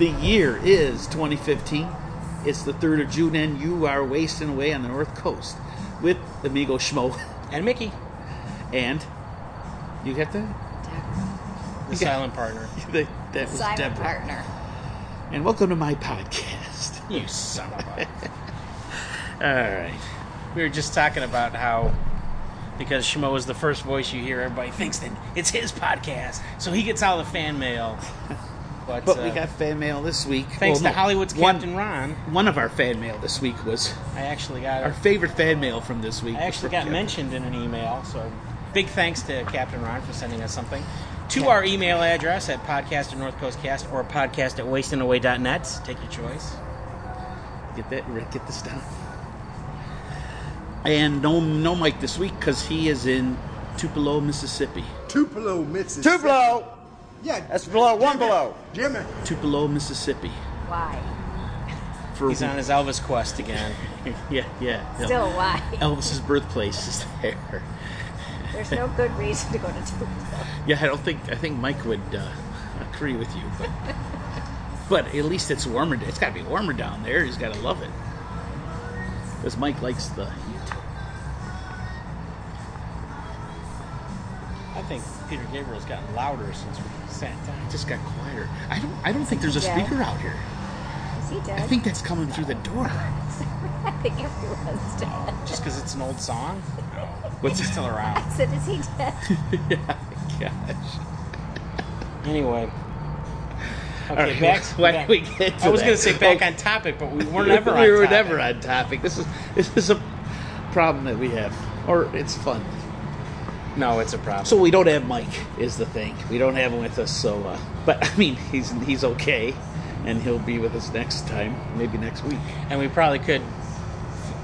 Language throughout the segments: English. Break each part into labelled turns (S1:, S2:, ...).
S1: The year is 2015. It's the 3rd of June, and you are wasting away on the North Coast with Amigo Schmo.
S2: And Mickey,
S1: And you got that?
S2: the silent partner.
S1: that, that was
S3: Silent
S1: Deborah.
S3: partner.
S1: And welcome to my podcast.
S2: You son of a.
S1: All right.
S2: We were just talking about how because Schmo is the first voice you hear, everybody thinks that it's his podcast, so he gets all the fan mail. But,
S1: But
S2: uh,
S1: we got fan mail this week.
S2: thanks
S1: Well,
S2: to
S1: no,
S2: Hollywood's
S1: one,
S2: Captain Ron,
S1: One of our fan mail this week was
S2: I actually got
S1: our favorite fan mail from this week.
S2: I actually got
S1: Captain-
S2: mentioned in an email, so big thanks to Captain Ron for sending us something. To our email address at podcast at North Coast Cast or podcast at wastingaway.net. Take your choice.
S1: Get that, Rick, get this down. And no, no Mike this week because he is in Tupelo, Mississippi.
S4: Tupelo, Mississippi.
S5: Two below.
S4: Yeah.
S5: That's below, one
S4: Jimmy,
S5: below.
S4: Jimmy.
S1: Tupelo, Mississippi.
S3: Why?
S1: For
S2: He's on his Elvis quest again.
S1: yeah, yeah. yeah.
S3: Still why?
S1: Elvis's birthplace is there.
S3: There's no good reason to go to Tupelo.
S1: Yeah, I don't think I think Mike would uh, agree with you, but but at least it's warmer. It's got to be warmer down there. He's got to love it because Mike likes the heat.
S2: I think Peter Gabriel's gotten louder since we sat
S1: It just got quieter. I don't. I don't think there's a
S3: Yeah.
S1: speaker out here.
S3: Is he dead?
S1: I think that's coming through the door.
S3: I think everyone's dead.
S2: Just because it's an old song?
S1: What's
S2: He's still around.
S3: I said, is he dead?
S1: yeah, gosh.
S2: Anyway. Okay,
S1: right,
S2: back,
S1: why
S2: back-
S1: we get to
S2: I was going to say back
S1: Oh.
S2: on topic, but we were never on
S1: we were
S2: topic.
S1: never on topic. This is this is a problem that we have, or it's fun.
S2: No, it's a problem.
S1: So we don't have Mike is the thing. We don't have him with us. So, uh, but I mean, he's he's okay, and he'll be with us next time, maybe next week.
S2: and we probably could.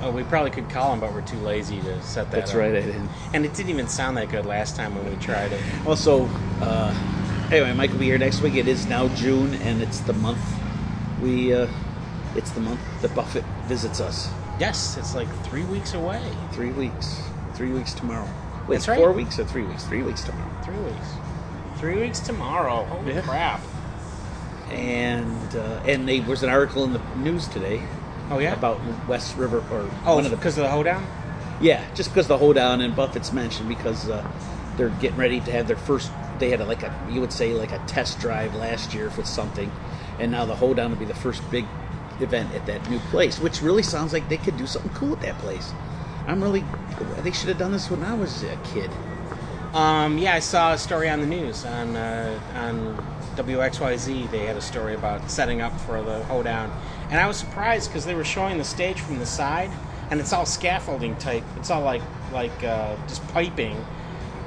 S2: Oh, we probably could call him, but we're too lazy to set that
S1: That's
S2: up.
S1: right. I didn't.
S2: And it didn't even sound that good last time when we tried it.
S1: Also, uh, anyway, Mike will be here next week. It is now June, and it's the month we. Uh, it's the month that Buffett visits us.
S2: Yes, it's like three weeks away.
S1: Three weeks. Three weeks tomorrow. Wait,
S2: That's right.
S1: four weeks or three weeks? Three weeks tomorrow.
S2: Three weeks. Three weeks tomorrow. Holy
S1: Yeah.
S2: crap.
S1: And uh, and there was an article in the news today
S2: Oh, yeah?
S1: about West River or
S2: Oh,
S1: one of the
S2: because of the hoedown?
S1: Yeah, just because the hoedown and Buffett's mentioned because uh, they're getting ready to have their first. They had a, like a you would say like a test drive last year for something, and now the hoedown will be the first big event at that new place, which really sounds like they could do something cool at that place. I'm really. They should have done this when I was a kid.
S2: Um, yeah, I saw a story on the news on uh, on WXYZ. They had a story about setting up for the hoedown, and I was surprised because they were showing the stage from the side, and it's all scaffolding type. It's all like like uh, just piping.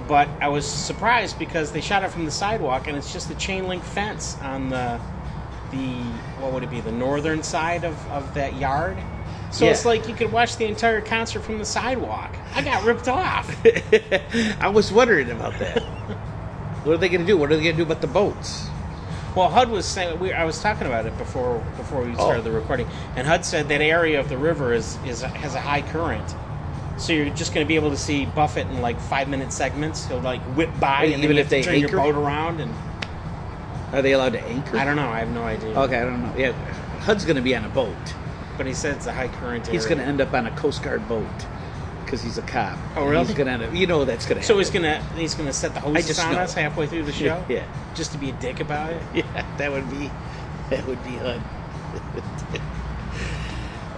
S2: But I was surprised because they shot it from the sidewalk, and it's just a chain link fence on the the what would it be the northern side of, of that yard. So
S1: Yeah.
S2: it's like you could watch the entire concert from the sidewalk. I got ripped off.
S1: I was wondering about that. what are they going to do? What are they going to do about the boats?
S2: Well, HUD was saying we, I was talking about it before before we started
S1: Oh.
S2: the recording, and HUD said that area of the river is is has a high current, so you're just going to be able to see Buffett in like five minute segments. He'll like whip by,
S1: Wait,
S2: and
S1: even
S2: then
S1: if they
S2: turn
S1: anchor?
S2: your boat around. And
S1: Are they allowed to anchor?
S2: I don't know. I have no idea.
S1: Okay, I don't know. Yeah, HUD's going to be on a boat.
S2: But he said it's a high current area.
S1: He's going to end up on a Coast Guard boat because he's a cop.
S2: Oh, really?
S1: He's going to end up. You know that's going to.
S2: So he's gonna he's gonna set the hoses
S1: just
S2: on
S1: know.
S2: us halfay through the show.
S1: Yeah.
S2: just to be a dick about it.
S1: Yeah, that would be. That would be HUD.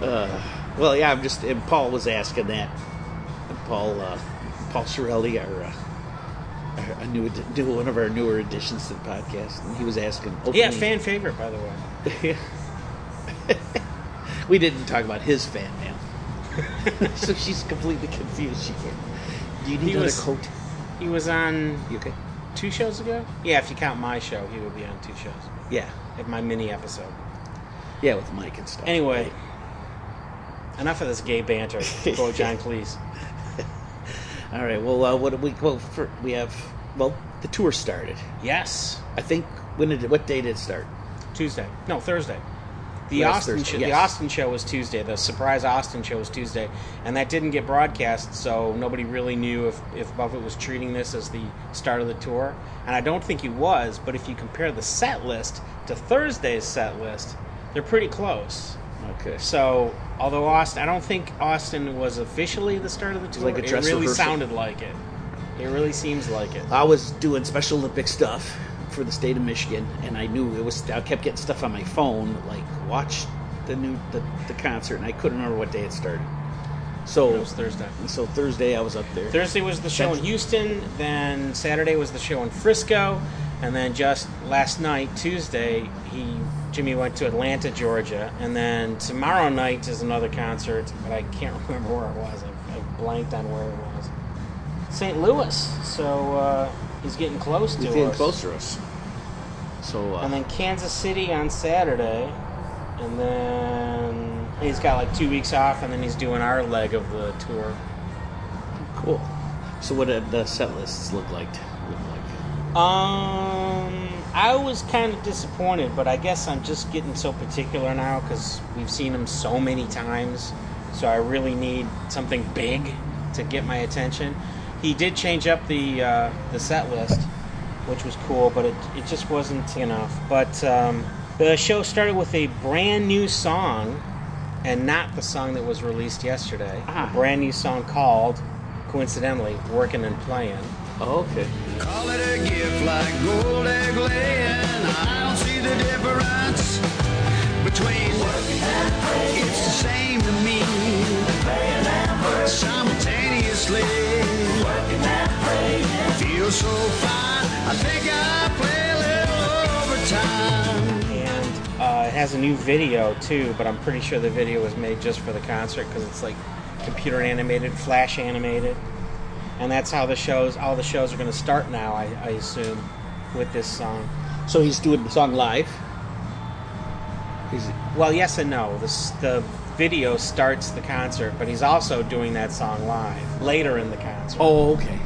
S1: uh, well, yeah, I'm just. And Paul was asking that. And Paul, uh, Paul Shirelli, our. Uh, a new, one of our newer additions to the podcast, and he was asking.
S2: Yeah, fan favorite by the way.
S1: We didn't talk about his fan mail, so she's completely confused. She can't. Do you need
S2: He
S1: another
S2: was-
S1: coat?
S2: He was on
S1: You okay?
S2: two shows ago. Yeah, if you count my show, he would be on two shows.
S1: Yeah,
S2: Like my mini episode.
S1: yeah, with Mike and stuff.
S2: Anyway, enough of this gay banter. Go, John, please.
S1: all right. Well, uh, what do we? Well, for, we have. Well, the tour started.
S2: Yes,
S1: I think when did it, what day did it start?
S2: Tuesday. No, Thursday. The
S1: Last
S2: Austin, show, the. Austin show was Tuesday. The surprise Austin show was Tuesday, and that didn't get broadcast, so nobody really knew if, if Buffett was treating this as the start of the tour. And I don't think he was. But if you compare the set list to Thursday's set list, they're pretty close.
S1: Okay.
S2: So, although Austin, I don't think Austin was officially the start of the tour.
S1: like
S2: it really
S1: rehearsal.
S2: sounded like it. It really seems like it.
S1: I was doing Special Olympic stuff for the state of Michigan, and I knew it was. I kept getting stuff on my phone, like watch the new the, the concert, and I couldn't remember what day it started. So
S2: It was Thursday.
S1: So Thursday, I was up there.
S2: Thursday was the show in Houston, then Saturday was the show in Frisco, and then just last night, Tuesday, he Jimmy went to Atlanta, Georgia, and then tomorrow night is another concert, but I can't remember where it was. I, I blanked on where it was. St. Louis. So uh, he's getting close to us.
S1: He's getting
S2: us.
S1: close to us. So uh,
S2: And then Kansas City on Saturday, and then he's got like two weeks off, and then he's doing our leg of the tour.
S1: cool. So what did the set lists look like? Look like?
S2: Um, I was kind of disappointed, but I guess I'm just getting so particular now because we've seen him so many times. So I really need something big to get my attention. He did change up the uh, the set list, which was cool, but it, it just wasn't enough. But um, the show started with a brand new song, and not the song that was released yesterday.
S1: Ah.
S2: A brand new song called, coincidentally, "Working and Playing."
S1: Oh, okay.
S5: Call it a gift like gold egg laying. I don't see the difference between it's the same to me. Simultaneously, feels so fine. I think I play a little overtime.
S2: and uh, it has a new video too. But I'm pretty sure the video was made just for the concert because it's like computer animated, flash animated, and that's how the shows. All the shows are going to start now, I, I assume, with this song.
S1: So he's doing the song live. He's,
S2: Well, yes and no. The the video starts the concert, but he's also doing that song live later in the concert.
S1: oh, okay.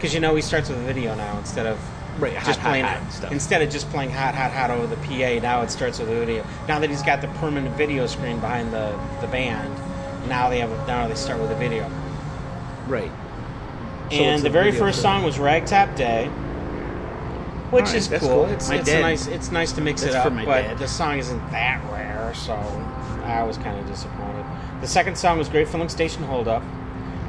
S2: Because you know he starts with a video now instead of
S1: Right, hot,
S2: just
S1: hot,
S2: playing
S1: hot stuff.
S2: instead of just playing hot hot hot over the PA. Now it starts with a video. Now that he's got the permanent video screen behind the, the band, now they have now they start with a video.
S1: Right. So
S2: and the very first song was Ragtop Day, which
S1: Alright,
S2: is cool.
S1: cool.
S2: It's, it's nice. It's nice to mix it up, but
S1: dad.
S2: the song isn't that rare, so I was kind of disappointed. The second song was Great Filling Station Hold Up,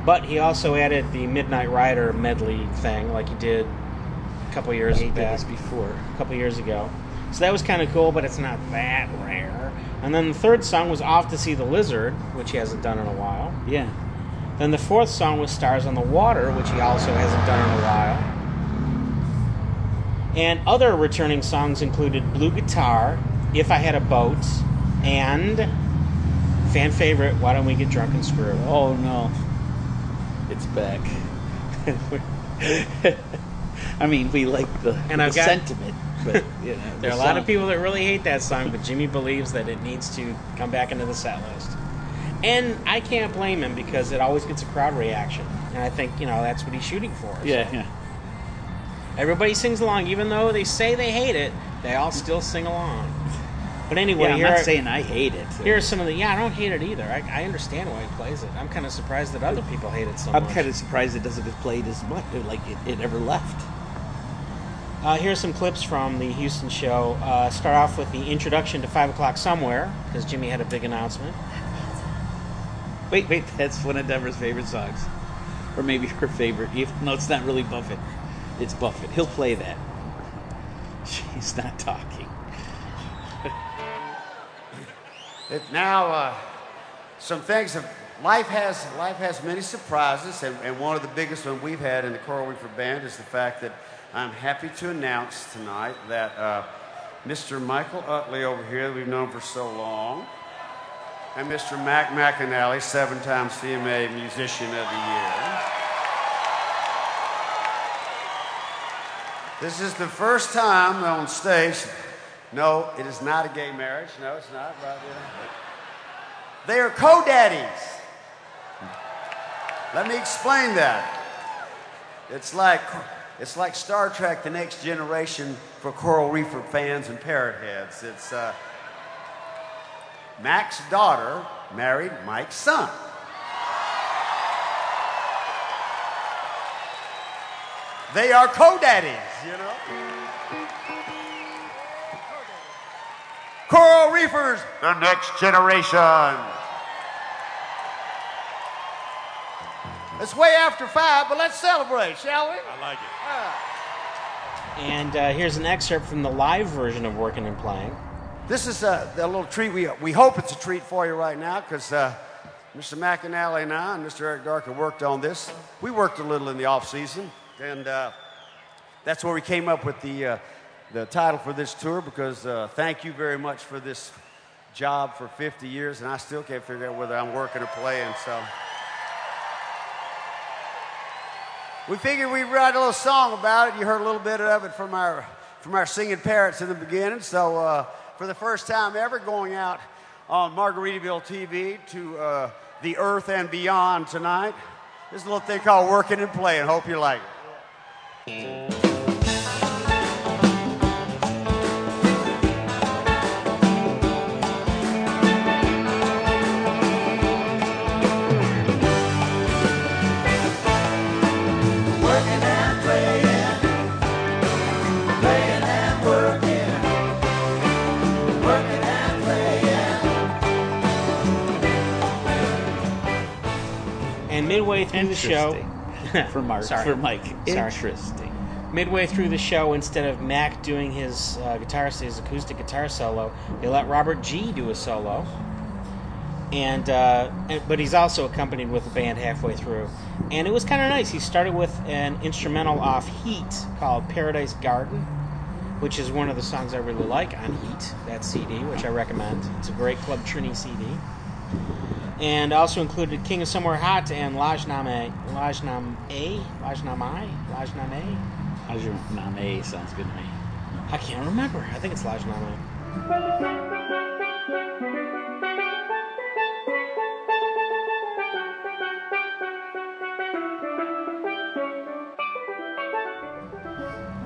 S2: but he also added the Midnight Rider medley thing, like he did a couple years
S1: He did this before.
S2: a couple years ago. So that was kind of cool, but it's not that rare. And then the third song was Off to See the Lizard, which he hasn't done in a while.
S1: Yeah.
S2: Then the fourth song was Stars on the Water, which he also hasn't done in a while. And other returning songs included Blue Guitar, If I Had a Boat, and fan favorite, Why Don't We Get Drunk and Screw?
S1: Oh no. Back. I mean, we like the,
S2: And
S1: the
S2: I've got-
S1: sentiment, but you know,
S2: There are
S1: the
S2: a lot of people that really hate that song, but Jimmy believes that it needs to come back into the set list. And I can't blame him because it always gets a crowd reaction. And I think, you know, that's what he's shooting for.
S1: Yeah, yeah.
S2: Everybody sings along, even though they say they hate it, they all still sing along. But anyway,
S1: yeah I'm not
S2: are,
S1: saying I hate it.
S2: here are some of the. Yeah, I don't hate it either. I, I understand why he plays it. I'm kind of surprised that other people hate it so much.
S1: I'm kind of surprised it doesn't get played as much, like it, it ever left.
S2: Uh, here's some clips from the Houston show. Uh, start off with the introduction to Five O'clock Somewhere, because Jimmy had a big announcement.
S1: Wait, wait, that's one of Deborah's favorite songs, or maybe her favorite. If, no, it's not really Buffett. It's Buffett. He'll play that. She's not talking.
S6: It now, uh, some things have, life has, life has many surprises, and, and one of the biggest one we've had in the Coral Reefer Band is the fact that I'm happy to announce tonight that uh, Mr. Michael Utley over here, that we've known for so long, and Mr. Mac McAnally, seven-time CMA Musician of the Year. This is the first time on stage. No, it is not a gay marriage. No, it's not. They are co-daddies. Let me explain that. It's like it's like Star Trek: The Next Generation for coral reefer fans and parrot heads. It's uh, Mac's daughter married Mike's son. They are co-daddies, you know. Coral Reefers, the next generation. It's way after five, but let's celebrate, shall we?
S7: I like it.
S2: And uh, here's an excerpt from the live version of Working and Playing.
S6: This is a, a little treat. We, we hope it's a treat for you right now because uh, Mr. McAnally and I and Mr. Eric Darken worked on this. We worked a little in the off season, and uh, that's where we came up with the, uh, the title for this tour because uh, thank you very much for this job for 50 years, and I still can't figure out whether I'm working or playing, so. We figured we'd write a little song about it. You heard a little bit of it from our, from our singing parrots in the beginning. So, uh, for the first time ever, going out on Margaritaville TV to uh, the earth and beyond tonight, this little thing called Working and Playing. Hope you like it.
S5: And
S2: the show,
S1: for Mark,
S2: Sorry.
S1: for Mike.
S2: Sorry.
S1: Interesting.
S2: midway through the show, instead of Mac doing his uh, guitar, his acoustic guitar solo, they let Robert G do a solo. And, uh, and- but he's also accompanied with the band halfway through, and it was kind of nice. He started with an instrumental off Heat called "Paradise Garden," which is one of the songs I really like on Heat, that CD, which I recommend. It's a great Club Trini CD. And also included King of Somewhere Hot and Lajname, Lajnam A, Lajnamai, Lajname.
S1: Name sounds good to me.
S2: I can't remember. I think it's Lajname.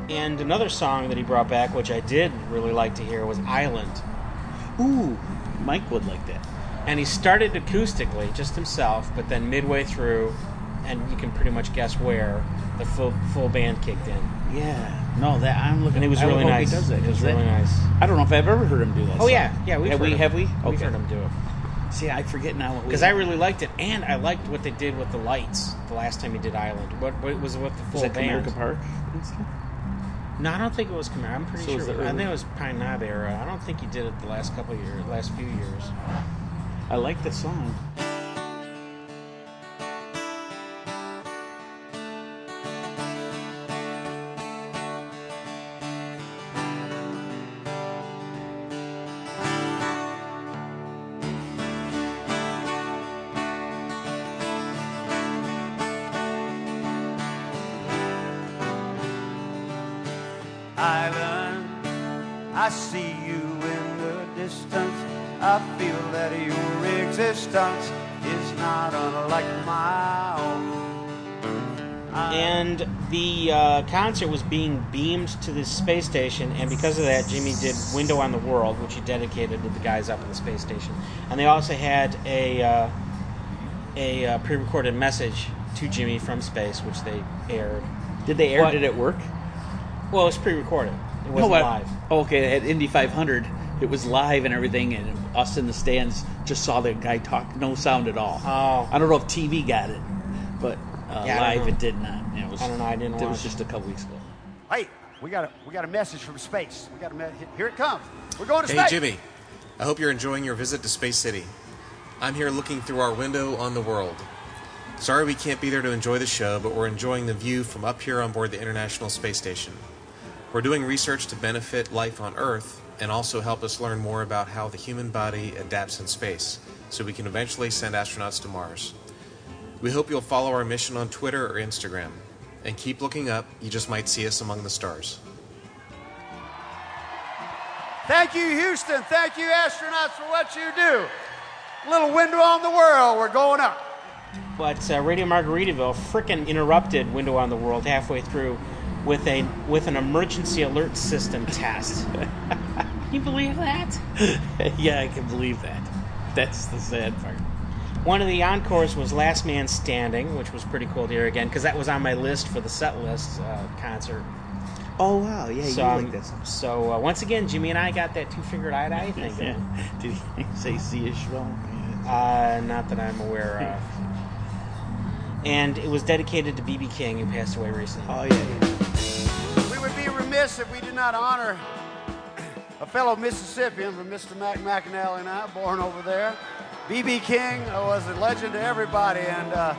S2: And another song that he brought back, which I did really like to hear, was Island.
S1: Ooh, Mike would like that.
S2: And he started acoustically, just himself, but then midway through, and you can pretty much guess where, the full full band kicked in.
S1: Yeah. No, that I'm looking.
S2: And it was
S1: I
S2: really nice.
S1: He does that,
S2: It was
S1: 'cause that-
S2: really nice.
S1: I don't know if I've ever heard him do that.
S2: Oh
S1: song.
S2: yeah, yeah, we've
S1: have
S2: heard
S1: we
S2: him.
S1: have we?
S2: We've heard him do it.
S1: See, I forget now what.
S2: Because I really liked it, and I liked what they did with the lights the last time he did Island. What, what was it with the full
S1: was that
S2: band?
S1: Comerica Park.
S2: No, I don't think it was Khmer. I'm pretty
S1: So
S2: sure.
S1: was
S2: it
S1: it
S2: was- I think it was Pine Knob era. I don't think he did it the last couple of years, last few years.
S1: I like the song.
S2: Uh, concert was being beamed to the space station, and because of that, Jimmy did "Window on the World," which he dedicated to the guys up in the space station. And they also had a uh, a uh, pre-recorded message to Jimmy from space, which they aired.
S1: Did they air? Did it work?
S2: Well, it was pre-recorded. It wasn't
S1: I-
S2: live.
S1: Okay, at Indy 500, it was live and everything, and us in the stands just saw the guy talk, no sound at all.
S2: Oh.
S1: I don't know if TV got it, but uh,
S2: Yeah,
S1: live it did not. Yeah, it was,
S2: I don't know, I didn't
S1: It was just a couple weeks ago.
S6: Hey, we got a we got a message from space. We got a me- here it comes. We're going to
S7: Hey,
S6: space.
S7: Hey, Jimmy. I hope you're enjoying your visit to Space City. I'm here looking through our window on the world. Sorry we can't be there to enjoy the show, but we're enjoying the view from up here on board the International Space Station. We're doing research to benefit life on Earth and also help us learn more about how the human body adapts in space so we can eventually send astronauts to Mars. We hope you'll follow our mission on Twitter or Instagram. And keep looking up, you just might see us among the stars.
S6: Thank you, Houston. Thank you, astronauts, for what you do. Little window on the world. We're going up.
S2: But uh, Radio Margaritaville frickin' interrupted Window on the World halfway through with a with an emergency alert system test. Can you believe that?
S1: yeah, I can believe that. That's the sad part.
S2: One of the encores was Last Man Standing, which was pretty cool to hear again because that was on my list for the set list uh, concert.
S1: Oh wow, yeah,
S2: so
S1: you
S2: um,
S1: like that song.
S2: so uh, once again, Jimmy and I got that two fingered eye to eye thing.
S1: Yeah. Did he say see a show?
S2: Uh, not that I'm aware of. And it was dedicated to BB King, who passed away recently.
S1: Oh yeah.
S6: We would be remiss if we did not honor a fellow Mississippian from Mr. Mac McAnally and I, born over there. B.B. King was a legend to everybody, and uh,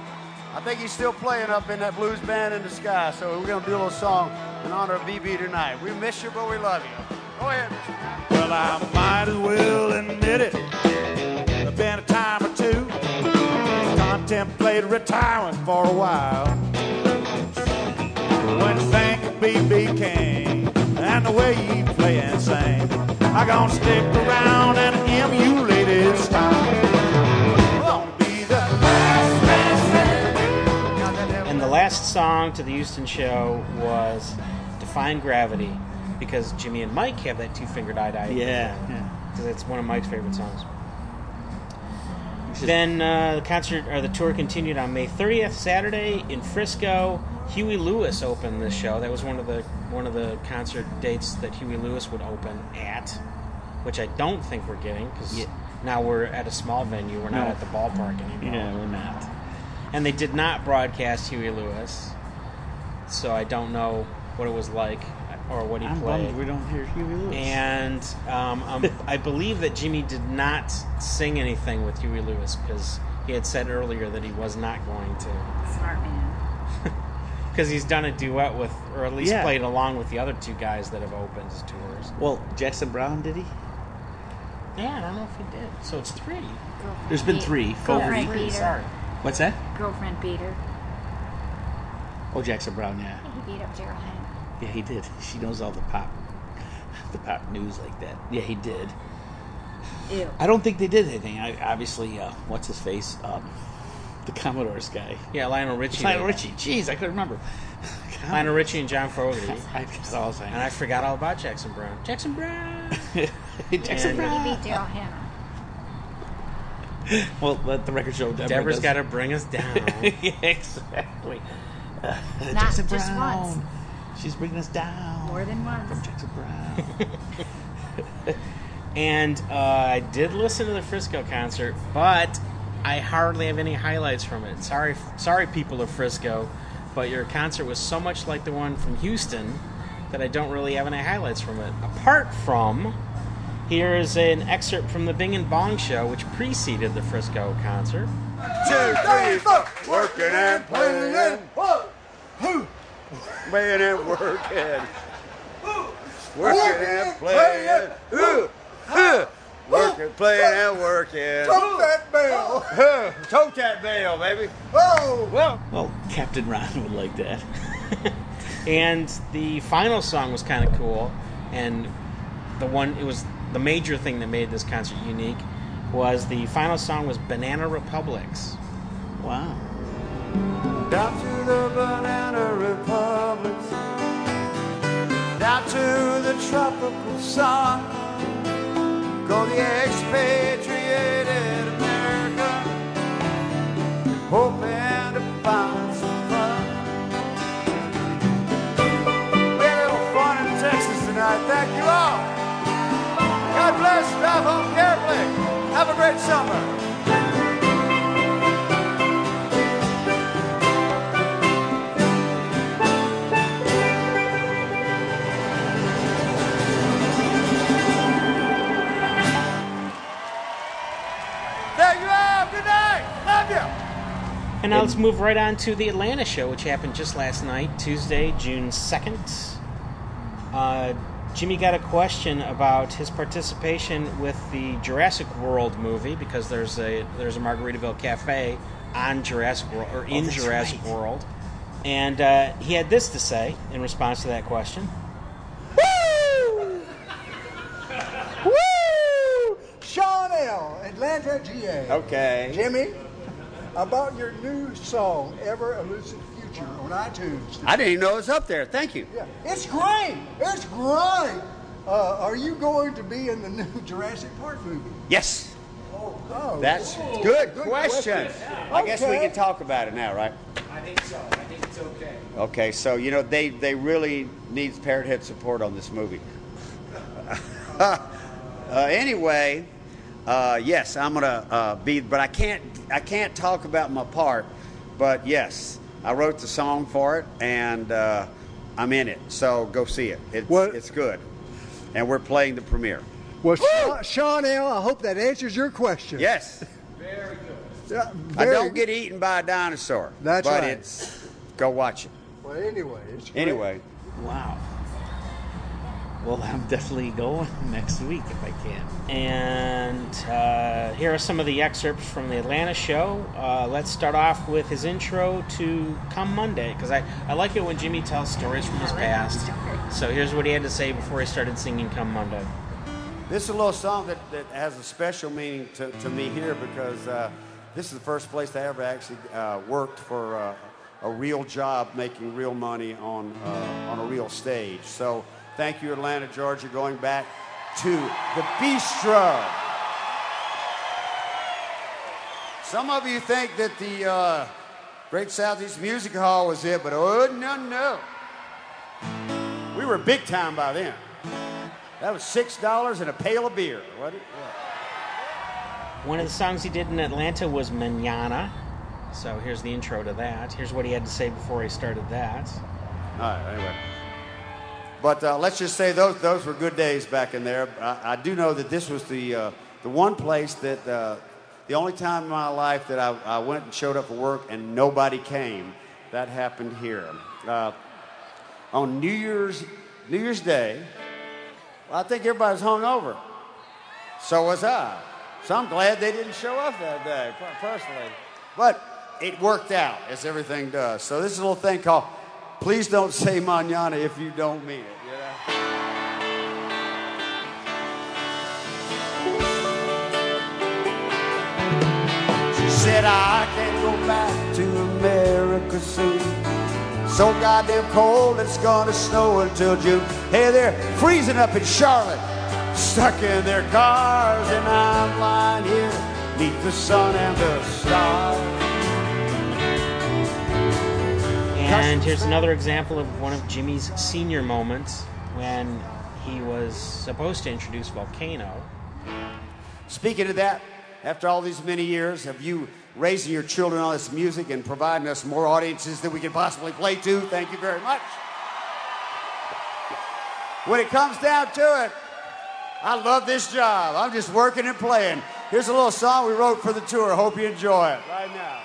S6: I think he's still playing up in that blues band in the sky. So we're going to do a little song in honor of B.B. tonight. We miss you, but we love you. Go ahead,
S8: Well, I might as well admit it. There's been a time or two. Contemplated retiring for a while. When think of B.B. King and the way he play and sing, I gonna stick around and emulate last
S2: song to the Houston show was Defying Gravity, because Jimmy and Mike have that two fingered eye to eye.
S1: Yeah. yeah.
S2: Because it's one of Mike's favorite songs. Then uh, the concert or the tour continued on May 30th, Saturday in Frisco. Huey Lewis opened the show. That was one of the one of the concert dates that Huey Lewis would open at, which I don't think we're getting because
S1: Yeah.
S2: now we're at a small venue. We're not
S1: No.
S2: at the ballpark anymore.
S1: Yeah, we're not.
S2: And they did not broadcast Huey Lewis, so I don't know what it was like or what he
S1: I'm
S2: played.
S1: bummed we don't hear Huey Lewis.
S2: And um, um, I believe that Jimmy did not sing anything with Huey Lewis because he had said earlier that he was not going to.
S3: Smart man.
S2: Because he's done a duet with, or at least
S1: Yeah.
S2: played along with the other two guys that have opened his tours.
S1: well, Jackson Browne did he?
S2: Yeah, I don't know if he did. So it's three.
S3: Girlfriend
S1: There's been three.
S3: Girlfriend Fogerty.
S2: Sorry.
S1: What's that?
S3: Girlfriend beater.
S1: Oh, Jackson Browne. Yeah,
S3: He beat up Daryl Hannah.
S1: yeah, he did. She knows all the pop, the pop news like that. Yeah, he did.
S3: Ew.
S1: I don't think they did anything. I, obviously, uh, what's his face? Um, the Commodore's guy.
S2: Yeah, Lionel Richie.
S1: Lionel
S2: did.
S1: Richie. Jeez, I couldn't remember.
S2: Lionel Richie and John Fogerty.
S1: I forgot all the
S2: And. I forgot all about Jackson Browne. Jackson Brown!
S1: Jackson
S2: And-
S1: Brown.
S3: He beat Daryl Hannah.
S1: Well, let the record show. Deborah
S2: Deborah's
S1: does-
S2: got to bring us down.
S1: yeah, exactly. Uh,
S3: Not
S1: Jackson
S3: just
S1: Brown.
S3: once.
S1: She's bringing us down.
S3: More than
S1: From
S3: once.
S1: Jackson Browne.
S2: And uh, I did listen to the Frisco concert, but I hardly have any highlights from it. Sorry, sorry, people of Frisco, but your concert was so much like the one from Houston that I don't really have any highlights from it. Apart from, here is an excerpt from the Bing and Bong show, which preceded the Frisco concert.
S6: Two, three, four. Working and playing. Playing and working. Working and playing. Ooh, huh. Working, playing and working.
S4: Tote that bell.
S6: Huh. Tote that bell, baby.
S4: Oh,
S6: Well,
S1: well, Captain Ron would like that.
S2: And the final song was kind of cool, and the one it was the major thing that made this concert unique was the final song was Banana Republics.
S1: Wow.
S6: down to the banana republic. Down to the tropical sun. Go the expatriated America. Hoping to find some fun. We had a little fun in Texas tonight. Thank you all. God bless. Drive home carefully. Have a great summer. Thank you all. Good night. Love you.
S2: And now let's move right on to the Atlanta show, which happened just last night, Tuesday, June 2nd. Uh, Jimmy got a question about his participation with the Jurassic World movie because there's a there's a Margaritaville cafe on Jurassic World or in
S1: that's
S2: Jurassic
S1: right.
S2: World, and uh, he had this to say in response to that question.
S4: Woo! Woo! Sean L., Atlanta, GA.
S6: Okay.
S4: Jimmy, about your new song, Ever Elusive Future, on iTunes.
S6: I didn't even know it was up there. Thank you.
S4: Yeah, it's great. It's great. Uh, are you going to be in the new Jurassic Park movie?
S6: Yes.
S4: Oh,
S6: That's good question. I guess we can talk about it now, right?
S2: I think so. I think it's okay.
S6: Okay, so you know they they really need Parrot Head support on this movie. uh, anyway, uh, yes, I'm gonna uh, be, but I can't I can't talk about my part. But yes, I wrote the song for it, and uh, I'm in it. So go see it. It's
S4: What-
S6: it's good, and we're playing the premiere.
S4: Well, Sean, Sean L., I hope that answers your question.
S6: Yes,
S4: Yeah,
S6: I
S4: very
S6: don't get eaten by a dinosaur.
S4: That's
S6: but
S4: right.
S6: it's go watch it.
S4: Well, anyway, it's great.
S6: Anyway.
S1: Wow. Well, I'm definitely going next week if I can.
S2: And uh, here are some of the excerpts from the Atlanta show. Uh, let's start off with his intro to Come Monday, because I, I like it when Jimmy tells stories from his past. So here's what he had to say before he started singing Come Monday.
S6: This is a little song that, that has a special meaning to, to me here because uh, this is the first place I ever actually uh, worked for uh, a real job making real money on, uh, on a real stage. So thank you, Atlanta, Georgia, going back to the Bistro. Some of you think that the uh, Great Southeast Music Hall was it, but oh, no, no. We were big time by then. That was six dollars and a pail of beer. What?
S2: One of the songs he did in Atlanta was Manana. So here's the intro to that. Here's what he had to say before he started that.
S6: All right. Anyway, but uh, let's just say those those were good days back in there. I, I do know that this was the uh, the one place that uh, the only time in my life that I, I went and showed up for work and nobody came. That happened here uh, on New Year's New Year's Day. Well, I think everybody was hungover. So was I. So I'm glad they didn't show up that day, personally. But it worked out, as everything does. So this is a little thing called Please Don't Say Manana If You Don't Mean It. Said, I can't go back to America soon. So goddamn cold, it's gonna snow until June. Hey, they're freezing up in Charlotte, stuck in their cars, and I'm lying here neath the sun and the stars.
S2: And here's another example of one of Jimmy's senior moments when he was supposed to introduce Volcano.
S6: Speaking of that, after all these many years of you raising your children on this music and providing us more audiences that we can possibly play to, thank you very much. When it comes down to it, I love this job. I'm just working and playing. Here's a little song we wrote for the tour. Hope you enjoy it right now.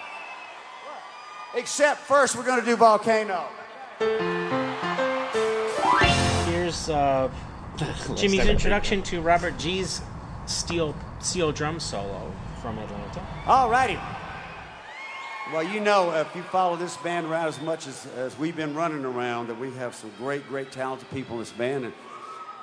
S6: Except first, we're going to do Volcano.
S2: Here's uh, Jimmy's introduction to Robert G's steel steel drum solo from Atlanta.
S6: All righty. Well, you know, if you follow this band around as much as, as we've been running around, that we have some great, great talented people in this band,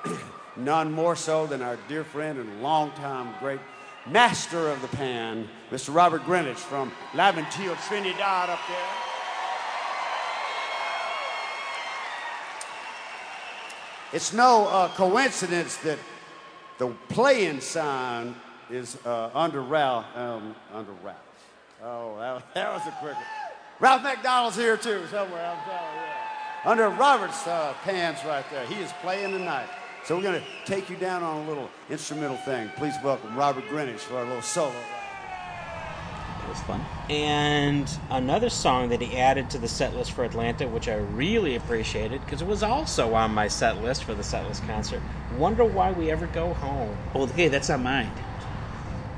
S6: and none more so than our dear friend and longtime great master of the pan, Mr. Robert Greenidge from Laventille, Trinidad, up there. It's no uh, coincidence that the playing sign is uh, under Ralph. Um, under Ralph. Oh, that, that was a quick one. Ralph McDonald's here too, somewhere. I'm telling you. Under Robert's uh, pants right there. He is playing tonight. So we're going to take you down on a little instrumental thing. Please welcome Robert Greenidge for a little solo.
S1: That was fun.
S2: And another song that he added to the set list for Atlanta, which I really appreciated because it was also on my set list for the set list concert. Wonder why we ever go home.
S1: Oh, okay, that's on mine.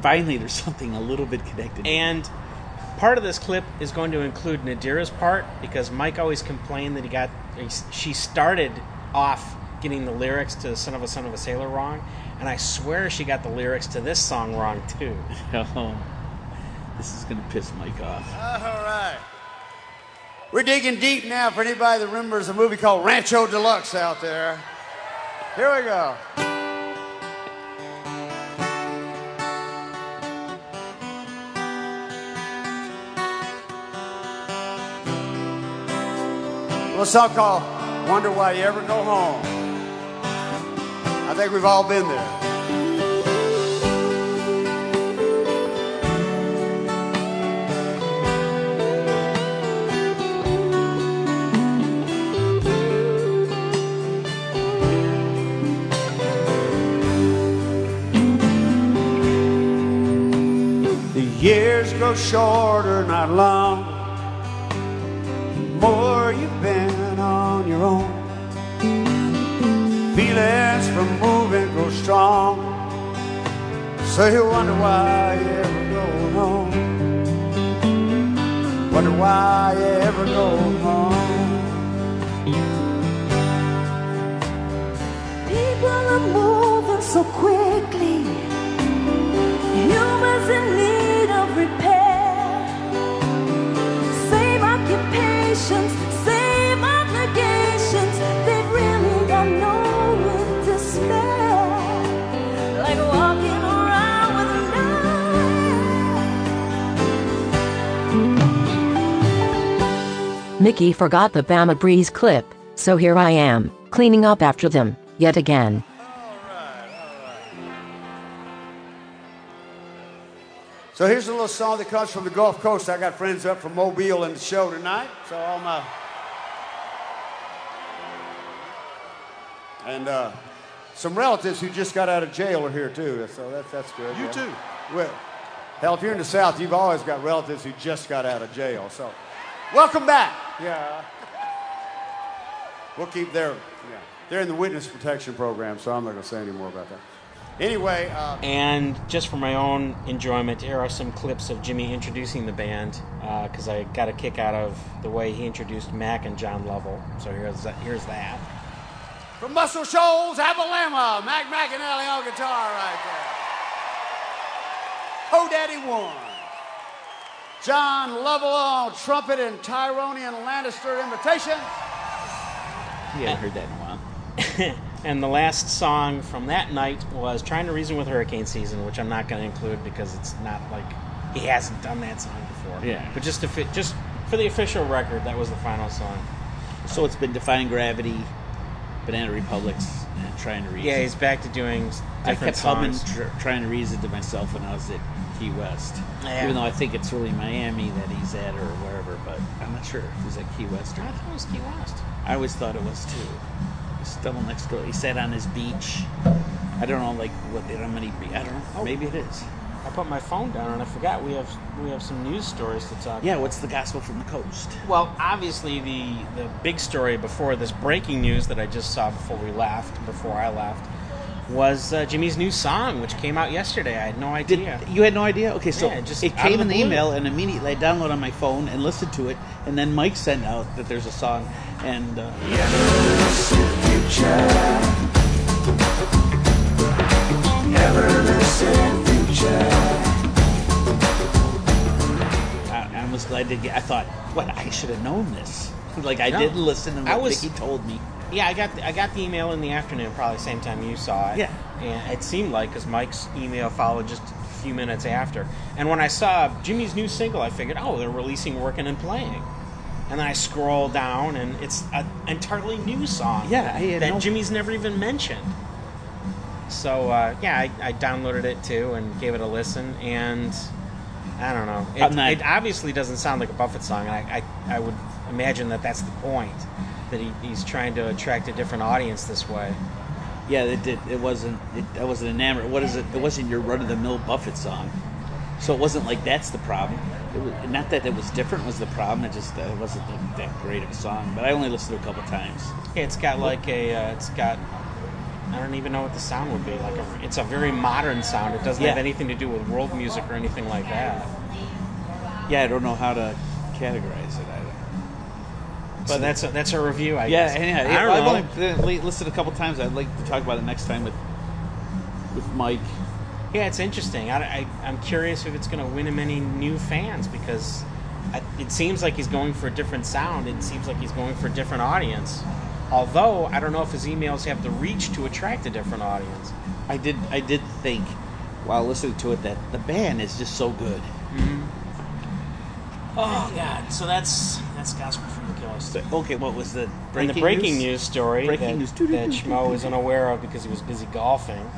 S1: Finally, there's something a little bit connected.
S2: And part of this clip is going to include Nadirah's part because Mike always complained that he got she started off getting the lyrics to "Son of a Son of a Sailor" wrong, and I swear she got the lyrics to this song wrong too.
S1: Oh, this is gonna piss Mike off.
S6: All right. We're digging deep now for anybody that remembers a movie called Rancho Deluxe out there. Here we go. Well, some call wonder why you ever go home. I think we've all been there. years grow shorter, not long. Own. Feelings from moving grow strong. So you wonder why you ever go home. Wonder why you ever go home.
S9: People are moving so quickly. Humans in need of repair. Same occupations,
S10: Mickey forgot the Bama Breeze clip, so here I am, cleaning up after them, yet again.
S6: So here's a little song that comes from the Gulf Coast. I got friends up from Mobile in the show tonight. So all my and uh, some relatives who just got out of jail are here too. So that's that's good.
S11: You
S6: yeah.
S11: too.
S6: Well, hell, if you're in the South, you've always got relatives who just got out of jail. So welcome back. Yeah. We'll keep their yeah. They're in the witness protection program, so I'm not going to say any more about that. Anyway. Uh,
S2: And just for my own enjoyment, here are some clips of Jimmy introducing the band because I got a kick out of the way he introduced Mac and John Lovell. So here's that. Here's that.
S6: From Muscle Shoals, Alabama, Mac McAnally on guitar right there. Oh, Daddy One. John Lovell on trumpet and Tyronian Lannister invitation.
S1: You haven't heard that in a while.
S2: And the last song from that night was "Trying to Reason with Hurricane Season," which I'm not going to include because it's not like he hasn't done that song before.
S1: Yeah.
S2: But just to fit, just for the official record, that was the final song.
S1: So it's been Defying Gravity, Banana Republics, and Trying to Reason.
S2: Yeah, he's back to doing s-
S1: I
S2: different
S1: kept humming, tr- trying to reason to myself when I was at Key West.
S2: Yeah.
S1: Even though I think it's really Miami that he's at or wherever, but I'm not sure if he's at Key West or
S2: I thought it was Key West.
S1: I always thought it was too. He's still next door. He sat on his beach. I don't know, like what? How many? I don't know.
S2: Oh.
S1: Maybe it is.
S2: I put my phone down and I forgot we have we have some news stories to talk.
S1: Yeah. What's the gospel from the coast?
S2: Well, obviously the the big story before this breaking news that I just saw before we left, before I left, was uh, Jimmy's new song, which came out yesterday. I had no
S1: Did
S2: idea.
S1: you had no idea? Okay, so
S2: Yeah, just
S1: it came in the
S2: blue.
S1: email, and immediately I downloaded on my phone and listened to it, and then Mike sent out that there's a song, and uh, I, I was glad to get. I thought, what? I should have known this. Like I
S2: No.
S1: did listen to
S2: I
S1: what
S2: was-
S1: Vicky told me.
S2: Yeah, I got the, I got the email in the afternoon, probably the same time you saw it.
S1: Yeah.
S2: and it seemed like because Mike's email followed just a few minutes after. And when I saw Jimmy's new single, I figured, oh, they're releasing "Working and Playing." And then I scroll down, and it's an entirely new song.
S1: Yeah, I
S2: that
S1: no-
S2: Jimmy's never even mentioned. So uh, yeah, I, I downloaded it too and gave it a listen, and I don't know. It,
S1: not-
S2: it obviously doesn't sound like a Buffett song, and I, I, I would imagine that that's the point, that he, he's trying to attract a different audience this way.
S1: Yeah, it did. It wasn't. It, I wasn't enamored. What is it? It wasn't your run of the mill Buffett song. So it wasn't like that's the problem. It was, not that it was different was the problem. It just uh, it wasn't that, that great of a song. But I only listened to it a couple times.
S2: Yeah, it's got like a, uh, it's got, I don't even know what the sound would be. Like a, it's a very modern sound. It doesn't have anything to do with world music or anything like that.
S1: Yeah, I don't know how to categorize it. I don't.
S2: That's a, that's a review. I
S1: yeah,
S2: guess.
S1: yeah.
S2: I don't
S1: I've
S2: know.
S1: only listened a couple times. I'd like to talk about it next time with with Mike.
S2: Yeah, it's interesting. I, I, I'm curious if it's going to win him any new fans because I, it seems like he's going for a different sound. It seems like he's going for a different audience. Although I don't know if his emails have the reach to attract a different audience.
S1: I did. I did think while listening to it that the band is just so good. Mm-hmm.
S2: Oh God! So that's that's gospel from
S1: Okay, what was the
S2: and
S1: breaking
S2: the breaking
S1: news?
S2: news, story
S1: Breaking
S2: that,
S1: news.
S2: that Schmo is unaware of because he was busy golfing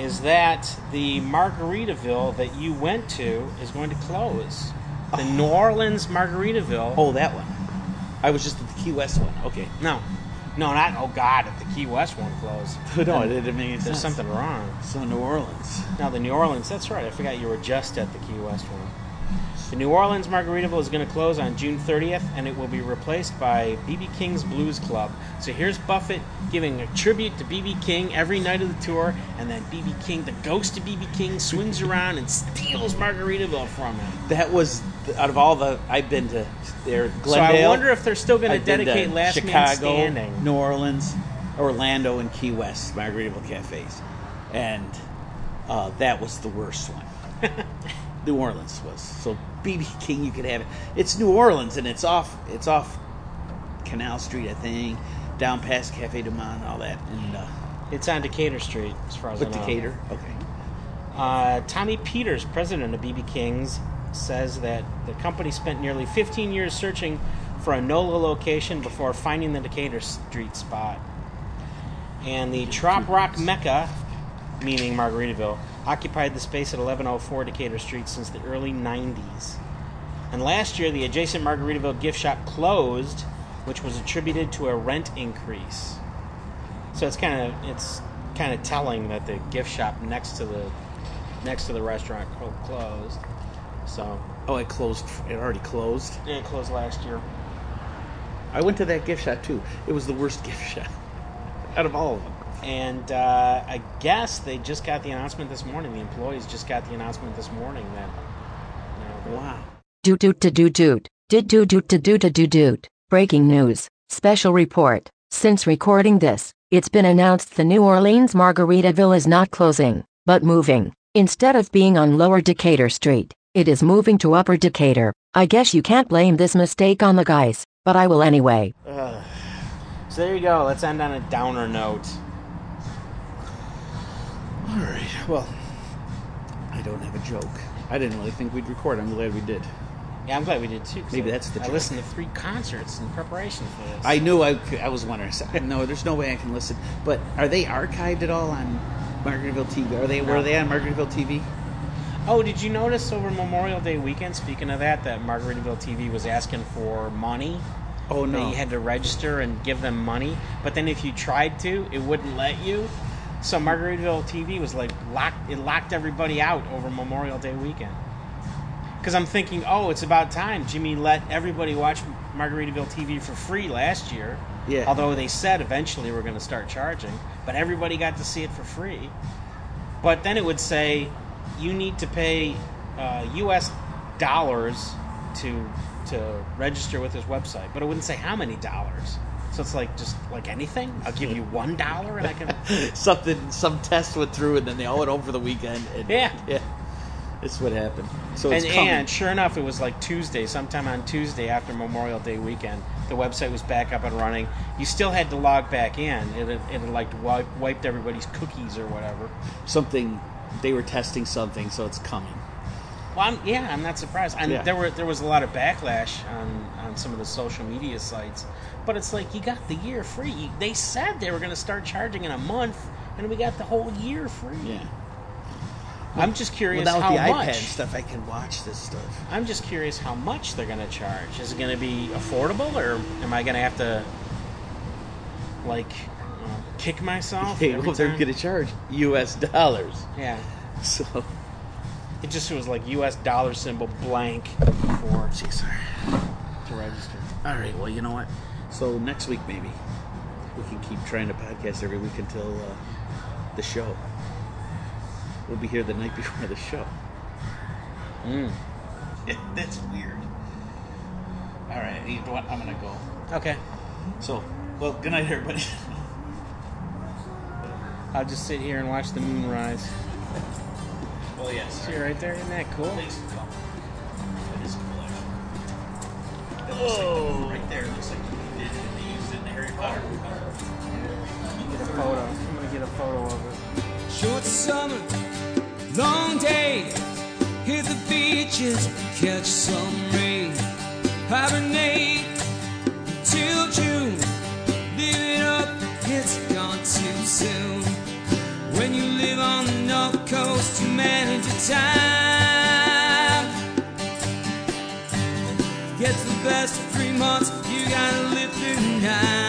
S2: is that the Margaritaville that you went to is going to close. The oh. New Orleans Margaritaville.
S1: Oh, that one. I was just at the Key West one. Okay.
S2: No, no, not oh God at the Key West one closed.
S1: no, it didn't make
S2: There's
S1: sense.
S2: something wrong.
S1: So New Orleans.
S2: Now the New Orleans. That's right. I forgot you were just at the Key West one. The New Orleans Margaritaville is going to close on June 30th, and it will be replaced by BB King's Blues Club. So here's Buffett giving a tribute to BB King every night of the tour, and then BB King, the ghost of BB King, swings around and steals Margaritaville from him.
S1: That was out of all the I've been to there.
S2: So I wonder if they're still going to
S1: I've been to
S2: dedicate Last
S1: Chicago,
S2: Man Standing.
S1: New Orleans, Orlando, and Key West Margaritaville cafes, and uh, that was the worst one. New Orleans was so BB King. You could have it. It's New Orleans, and it's off. It's off Canal Street, I think, down past Cafe Du Monde, all that, and uh,
S2: It's on Decatur Street, as far as I know.
S1: Decatur. Okay.
S2: Uh, Tommy Peters, president of BB King's, says that the company spent nearly 15 years searching for a NOLA location before finding the Decatur Street spot. And the Trop Rock Mecca, meaning Margaritaville, occupied the space at 1104 Decatur Street since the early 90s. And last year, the adjacent Margaritaville gift shop closed, which was attributed to a rent increase. So it's kind of it's kind of telling that the gift shop next to the next to the restaurant closed. So
S1: Oh, it closed. It already closed.
S2: yeah, it closed last year.
S1: I went to that gift shop too. It was the worst gift shop out of all of them.
S2: And uh, I guess they just got the announcement this morning. The employees just got the announcement this morning that you know,
S1: Wow.
S10: Doot doot to doot doot. Did doot doot to doot to doot doot. Breaking news. Special report. Since recording this, it's been announced the New Orleans Margaritaville is not closing, but moving. Instead of being on Lower Decatur Street, it is moving to Upper Decatur. I guess you can't blame this mistake on the guys, but I will anyway.
S2: So there you go. Let's end on a downer note.
S1: All right. Well, I don't have a joke. I didn't really think we'd record. I'm glad we did.
S2: Yeah, I'm glad we did too. 'cause
S1: Maybe
S2: I-
S1: that's the
S2: I
S1: joke.
S2: listened to three concerts in preparation for this.
S1: I knew I. was wondering. No, there's no way I can listen. But are they archived at all on Margaritaville TV? Are they? Were
S2: No.
S1: they on Margaritaville TV?
S2: Oh, did you notice over Memorial Day weekend? Speaking of that, that Margaritaville TV was asking for money.
S1: Oh
S2: That
S1: no.
S2: you had to register and give them money, but then if you tried to, it wouldn't let you. So Margaritaville TV was like locked. It locked everybody out over Memorial Day weekend. Because I'm thinking, oh, it's about time Jimmy let everybody watch Margaritaville TV for free last year.
S1: Yeah.
S2: Although they said eventually we're going to start charging, but everybody got to see it for free. But then it would say you need to pay uh, U.S. dollars to to register with this website, but it wouldn't say how many dollars. So it's like just like anything. I'll give you one dollar and I can.
S1: Something. Some test went through, and then they all went over the weekend. And,
S2: Yeah.
S1: Yeah. This is what happened. So
S2: and, and sure enough, it was like Tuesday, sometime on Tuesday after Memorial Day weekend. The website was back up and running. You still had to log back in. It had, it had like wipe, wiped everybody's cookies or whatever.
S1: something. They were testing something, so it's coming.
S2: Well, I'm, yeah, I'm not surprised. And
S1: Yeah.
S2: there were there was a lot of backlash on, on some of the social media sites, but it's like you got the year free. They said they were going to start charging in a month, and we got the whole year free.
S1: Yeah.
S2: I'm just curious
S1: Without
S2: how
S1: the
S2: much.
S1: iPad and stuff, I can watch this stuff.
S2: I'm just curious how much they're going to charge. Is it going to be affordable, or am I going to have to like uh, kick myself?
S1: Hey,
S2: every
S1: well, they're going to charge U.S. dollars.
S2: Yeah,
S1: So,
S2: it just was like U.S. dollar symbol blank for to register.
S1: All right. Well, you know what? So next week maybe we can keep trying to podcast every week until uh, the show. We'll be here the night before the show.
S2: Mm.
S1: That's weird. All right. You know what? I'm gonna go.
S2: Okay,
S1: So, well, good night, everybody.
S2: I'll just sit here and watch the moon rise.
S1: well, yes.
S2: See right there, isn't that cool?
S1: Thanks for coming. That is cool, actually. It looks like the, moon right there. It looks like
S2: Get a photo. I'm gonna get a photo of it.
S11: Short summer, long day. Hit the beaches, catch some rain. Hibernate till June. Live it up, it's gone too soon. When you live on the north coast, you manage your time. Gets the best of three months, you gotta live through nine.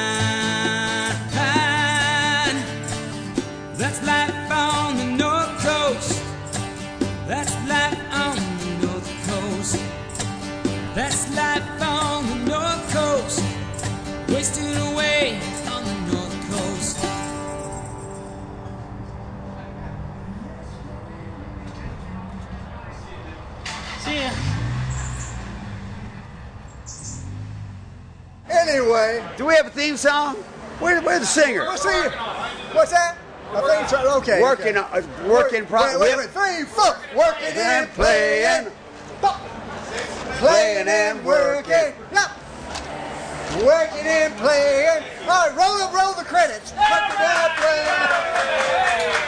S4: Anyway,
S6: Do we have a theme song? Where, where's the singer?
S4: what's what's that? I think so. Okay.
S6: Working,
S4: okay.
S6: uh, working, pro-
S4: Wait, wait, wait. Three, four. Working and playing. Playing and working. Yep. Working and playing. All right, roll, roll the credits. Working and playing.